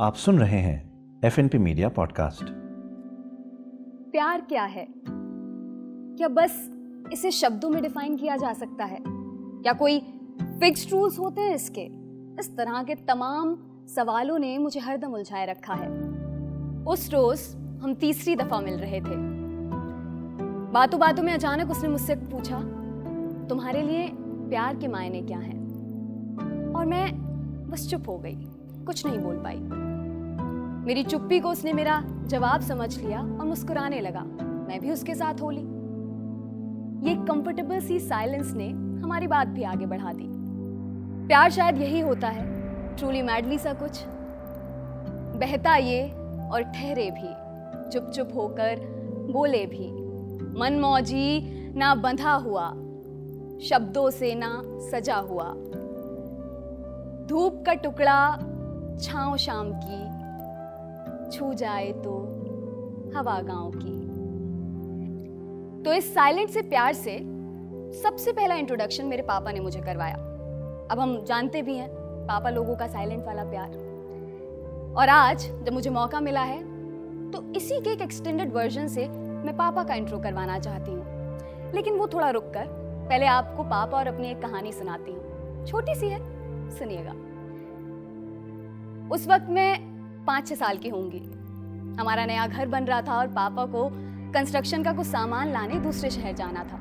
आप सुन रहे हैं F N P media podcast प्यार क्या है? क्या बस इसे शब्दों में डिफाइन किया जा सकता है? क्या कोई फिक्स्ड रूल्स होते हैं इसके? इस तरह के तमाम सवालों ने मुझे हरदम उलझाए रखा है। उस रोज हम तीसरी दफ़ा मिल रहे थे। बातों बातों में अचानक उसने मुझसे पूछा, तुम्हारे लिए प्यार के मायने क्या हैं? और मैं बस चुप हो गई, कुछ नहीं बोल पाई। मेरी चुप्पी को उसने मेरा जवाब समझ लिया और मुस्कुराने लगा। मैं भी उसके साथ हो ली ये कंफर्टेबल सी साइलेंस ने हमारी बात भी आगे बढ़ा दी। प्यार शायद यही होता है। ट्रूली मैडली सा कुछ। बहता ये और ठहरे भी। चुप चुप होकर बोले भी। मन मौजी ना बंधा हुआ। शब्दों से ना सजा हुआ। धूप का टुकड़ा छाव शाम की। छू जाए तो हवा गाँव की। तो इस साइलेंट से प्यार से सबसे पहला इंट्रोडक्शन मेरे पापा ने मुझे करवाया। अब हम जानते भी हैं, पापा लोगों का साइलेंट वाला प्यार। और आज जब मुझे मौका मिला है तो इसी के एक एक्सटेंडेड वर्जन से मैं पापा का इंट्रो करवाना चाहती हूँ। लेकिन वो थोड़ा रुक कर पहले आपको पापा और अपनी एक कहानी सुनाती हूँ। छोटी सी है, सुनिएगा। उस वक्त मैं पाँच छः साल की होंगी। हमारा नया घर बन रहा था और पापा को कंस्ट्रक्शन का कुछ सामान लाने दूसरे शहर जाना था।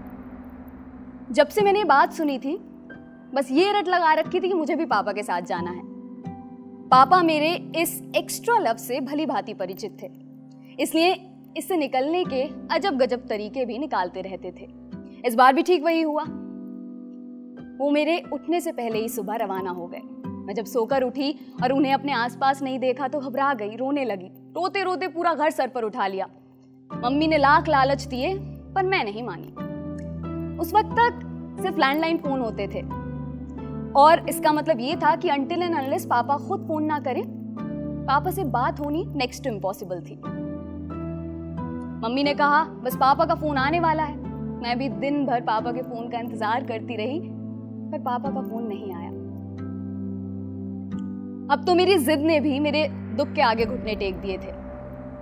जब से मैंने बात सुनी थी, बस ये रट लगा रखी थी कि मुझे भी पापा के साथ जाना है। पापा मेरे इस एक्स्ट्रा लव से भली भांति परिचित थे। इसलिए इससे निकलने के अजब गजब तरीके भी निकालते रहते थे। इस बार भी ठीक वही हुआ। वो मेरे उठने से पहले ही सुबह रवाना हो गए। मैं जब सोकर उठी और उन्हें अपने आसपास नहीं देखा तो घबरा गई, रोने लगी। रोते रोते पूरा घर सर पर उठा लिया। मम्मी ने लाख लालच दिए, पर मैं नहीं मानी। उस वक्त तक सिर्फ़ लैंडलाइन फ़ोन होते थे। और इसका मतलब ये था कि अंटिल एंड अनलेस पापा खुद फ़ोन ना करें, पापा से बात होनी नेक्स्ट इम्पॉसिबल थी। मम्मी ने कहा, बस पापा का फ़ोन आने वाला है। मैं भी दिन भर पापा के फ़ोन का इंतज़ार करती रही, पर पापा का फ़ोन नहीं आया। अब तो मेरी जिद ने भी मेरे दुख के आगे घुटने टेक दिए थे।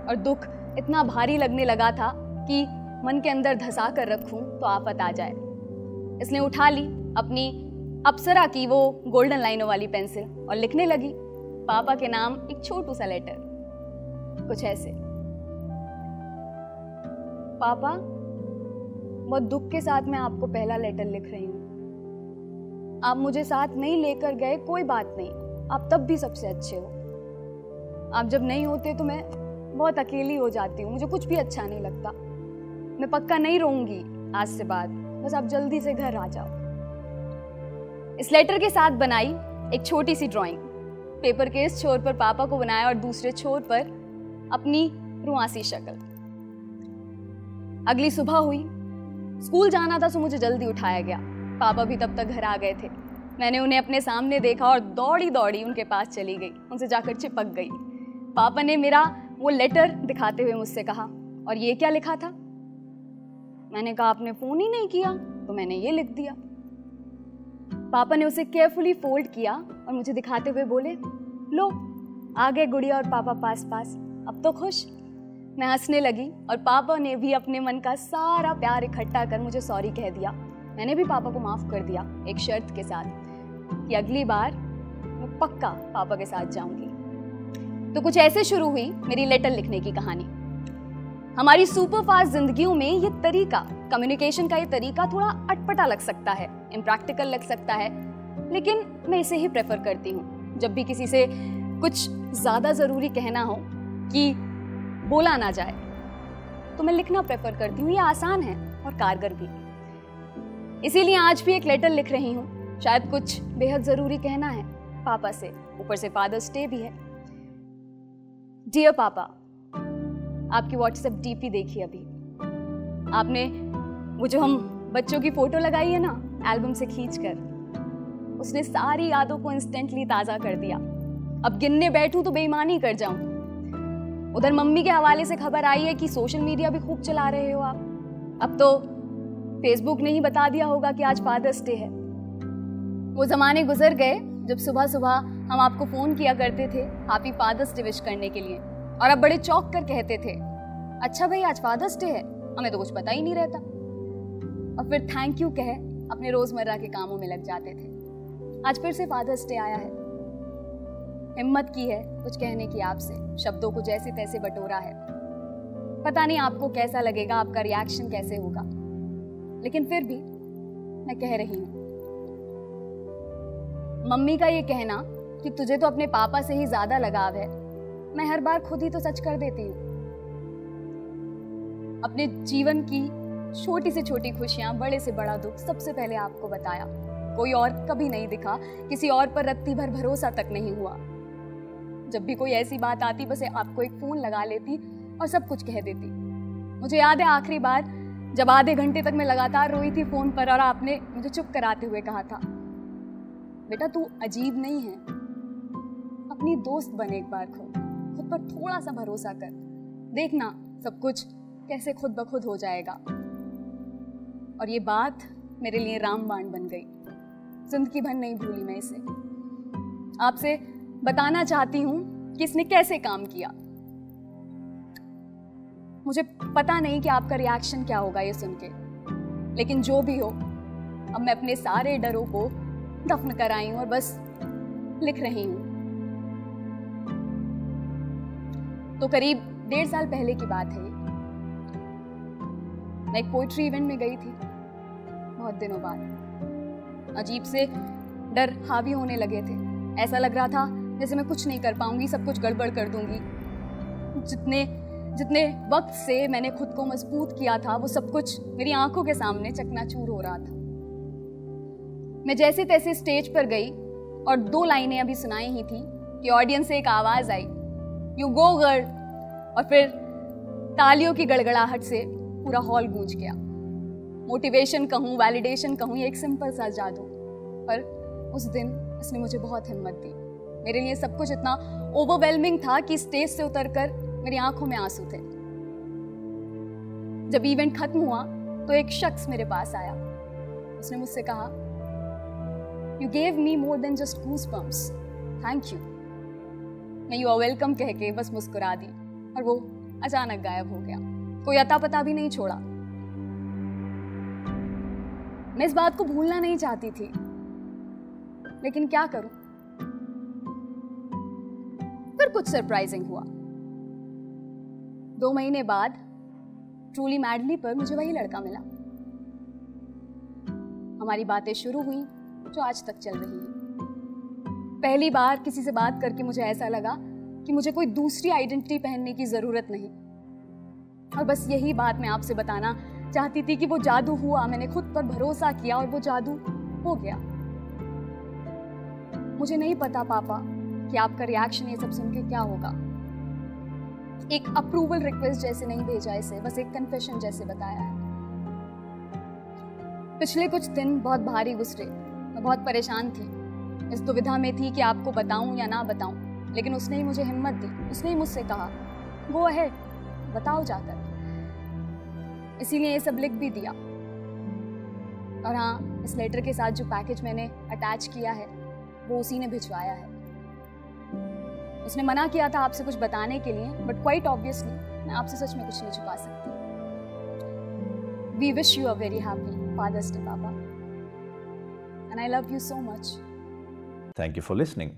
और दुख इतना भारी लगने लगा था कि मन के अंदर धसा कर रखूँ तो आफत आ जाए। इसने उठा ली अपनी अप्सरा की वो गोल्डन लाइनों वाली पेंसिल और लिखने लगी, पापा के नाम एक छोटू सा लेटर। कुछ ऐसे। पापा, बहुत दुख के साथ मैं आपको पहला लेटर लिख रही हूँ। आप मुझे साथ नहीं लेकर गए कोई बात नहीं। आप तब भी सबसे अच्छे हो। आप जब नहीं होते तो मैं बहुत अकेली हो जाती हूँ, मुझे कुछ भी अच्छा नहीं लगता। मैं पक्का नहीं रहूँगी आज से बाद, बस आप जल्दी से घर आ जाओ। इस लेटर के साथ बनाई एक छोटी सी ड्राइंग पेपर के इस छोर पर पापा को बनाया और दूसरे छोर पर अपनी रुआसी शक्ल। अगली सुबह हुई। स्कूल जाना था सो मुझे जल्दी उठाया गया। पापा भी तब तक घर आ गए थे। मैंने उन्हें अपने सामने देखा और दौड़ी दौड़ी उनके पास चली गई। उनसे जाकर चिपक गई। पापा ने मेरा वो लेटर दिखाते हुए मुझसे कहा, और ये क्या लिखा था? मैंने कहा, आपने फ़ोन ही नहीं किया तो मैंने ये लिख दिया। पापा ने उसे केयरफुली फोल्ड किया और मुझे दिखाते हुए बोले, लो, आ गए गुड़िया और पापा पास पास अब तो खुश। मैं हंसने लगी और पापा ने भी अपने मन का सारा प्यार इकट्ठा कर मुझे सॉरी कह दिया। मैंने भी पापा को माफ़ कर दिया, एक शर्त के साथ। कि अगली बार मैं पक्का पापा के साथ जाऊँगी। तो कुछ ऐसे शुरू हुई मेरी लेटर लिखने की कहानी। हमारी सुपर फास्ट जिंदगियों में ये तरीका कम्युनिकेशन का ये तरीका थोड़ा अटपटा लग सकता है इम्प्रैक्टिकल लग सकता है, लेकिन मैं इसे ही प्रेफर करती हूँ। जब भी किसी से कुछ ज़्यादा ज़रूरी कहना हो कि बोला ना जाए तो मैं लिखना प्रेफर करती हूँ। ये आसान है और कारगर भी। इसीलिए आज भी एक लेटर लिख रही हूँ। शायद कुछ बेहद ज़रूरी कहना है। पापा से, ऊपर से फादर्स डे भी है। डियर पापा, आपकी व्हाट्सएप डीपी देखी अभी। आपने, वो जो हम बच्चों की फ़ोटो लगाई है ना एल्बम से खींच कर उसने सारी यादों को इंस्टेंटली ताज़ा कर दिया। अब गिनने बैठूं तो बेईमानी कर जाऊँ। उधर मम्मी के हवाले से खबर आई है कि सोशल मीडिया भी खूब चला रहे हो आप। अब तो फेसबुक ने ही बता दिया होगा कि आज फादर्स डे है। वो ज़माने गुजर गए जब सुबह सुबह हम आपको फ़ोन किया करते थे हैप्पी फादर्स डे विश करने के लिए। और अब बड़े चौक कर कहते थे अच्छा भाई, आज फादर्स डे है, हमें तो कुछ पता ही नहीं रहता। और फिर थैंक यू कह अपने रोज़मर्रा के कामों में लग जाते थे। आज फिर से फादर्स डे आया है। हिम्मत की है कुछ कहने की आपसे, शब्दों को जैसे तैसे बटोरा है। पता नहीं आपको कैसा लगेगा, आपका रिएक्शन कैसे होगा। लेकिन फिर भी मैं कह रही हूँ मम्मी का ये कहना कि तुझे तो अपने पापा से ही ज़्यादा लगाव है। मैं हर बार खुद ही तो सच कर देती हूँ। अपने जीवन की छोटी से छोटी खुशियाँ, बड़े से बड़ा दुख सबसे पहले आपको बताया। कोई और कभी नहीं दिखा, किसी और पर रत्ती भर भरोसा तक नहीं हुआ। जब भी कोई ऐसी बात आती, बस आपको एक फ़ोन लगा लेती और सब कुछ कह देती। मुझे याद है आखिरी बार, जब आधे घंटे तक मैं लगातार रोई थी फ़ोन पर और आपने मुझे चुप कराते हुए कहा था। बेटा तू अजीब नहीं है। अपनी दोस्त बने एक बार खुद। खुद पर थोड़ा सा भरोसा कर। देखना सब कुछ कैसे खुद ब खुद हो जाएगा। और ये बात मेरे लिए रामबाण बन गई। ज़िंदगी भर नहीं भूली मैं इसे। आपसे बताना चाहती हूँ कि इसने कैसे काम किया। मुझे पता नहीं कि आपका रिएक्शन क्या होगा ये सुन के। लेकिन जो भी हो, अब मैं अपने सारे डरों को दफन कर आई हूँ और बस लिख रही हूँ। तो करीब डेढ़ साल पहले की बात है मैं एक पोइट्री इवेंट में गई थी, बहुत दिनों बाद। अजीब से डर हावी होने लगे थे। ऐसा लग रहा था जैसे मैं कुछ नहीं कर पाऊँगी, सब कुछ गड़बड़ कर दूँगी। जितने जितने वक्त से मैंने खुद को मज़बूत किया था, वो सब कुछ मेरी आँखों के सामने चकनाचूर हो रहा था। मैं जैसे तैसे स्टेज पर गई और दो लाइनें अभी सुनाई ही थी कि ऑडियंस से एक आवाज़ आई। यू गो गर्ल और फिर तालियों की गड़गड़ाहट से पूरा हॉल गूंज गया। मोटिवेशन कहूँ वैलिडेशन कहूँ एक सिंपल सा जादू। पर उस दिन उसने मुझे बहुत हिम्मत दी। मेरे लिए सब कुछ इतना ओवरवेलमिंग था कि स्टेज से उतरकर मेरी आँखों में आँसू थे। जब इवेंट खत्म हुआ तो एक शख्स मेरे पास आया। उसने मुझसे कहा you gave me more than just goose bumps thank you मैं यू आर वेलकम कह के बस मुस्कुरा दी, और वो अचानक गायब हो गया। कोई अता पता भी नहीं छोड़ा। मैं इस बात को भूलना नहीं चाहती थी। लेकिन क्या करूँ? फिर कुछ सरप्राइजिंग हुआ। दो महीने बाद ट्रूली मैडली पर मुझे वही लड़का मिला। हमारी बातें शुरू हुई। जो आज तक चल रही है। पहली बार किसी से बात करके मुझे ऐसा लगा कि मुझे कोई दूसरी आइडेंटिटी पहनने की ज़रूरत नहीं। और बस यही बात मैं आपसे बताना चाहती थी कि वो जादू हुआ, मैंने खुद पर भरोसा किया और वो जादू हो गया। मुझे नहीं पता पापा कि आपका रिएक्शन ये सब सुन के क्या होगा। एक अप्रूवल रिक्वेस्ट जैसे नहीं भेजा इसे, बस एक कन्फेशन जैसे बताया पिछले कुछ दिन बहुत भारी गुजरे मैं बहुत परेशान थी। इस दुविधा में थी कि आपको बताऊँ या ना बताऊँ, लेकिन उसने ही मुझे हिम्मत दी। उसने ही मुझसे कहा, वो अहेड बताओ जाकर। इसीलिए ये सब लिख भी दिया। और हाँ इस लेटर के साथ जो पैकेज मैंने अटैच किया है, वो उसी ने भिजवाया है। उसने मना किया था आपसे कुछ बताने के लिए बट क्वाइट ऑब्वियसली मैं आपसे सच में कुछ नहीं छुपा सकती। We wish you a very happy father's day papa and I love you so much thank you for listening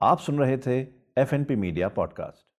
आप सुन रहे थे एफएनपी मीडिया पॉडकास्ट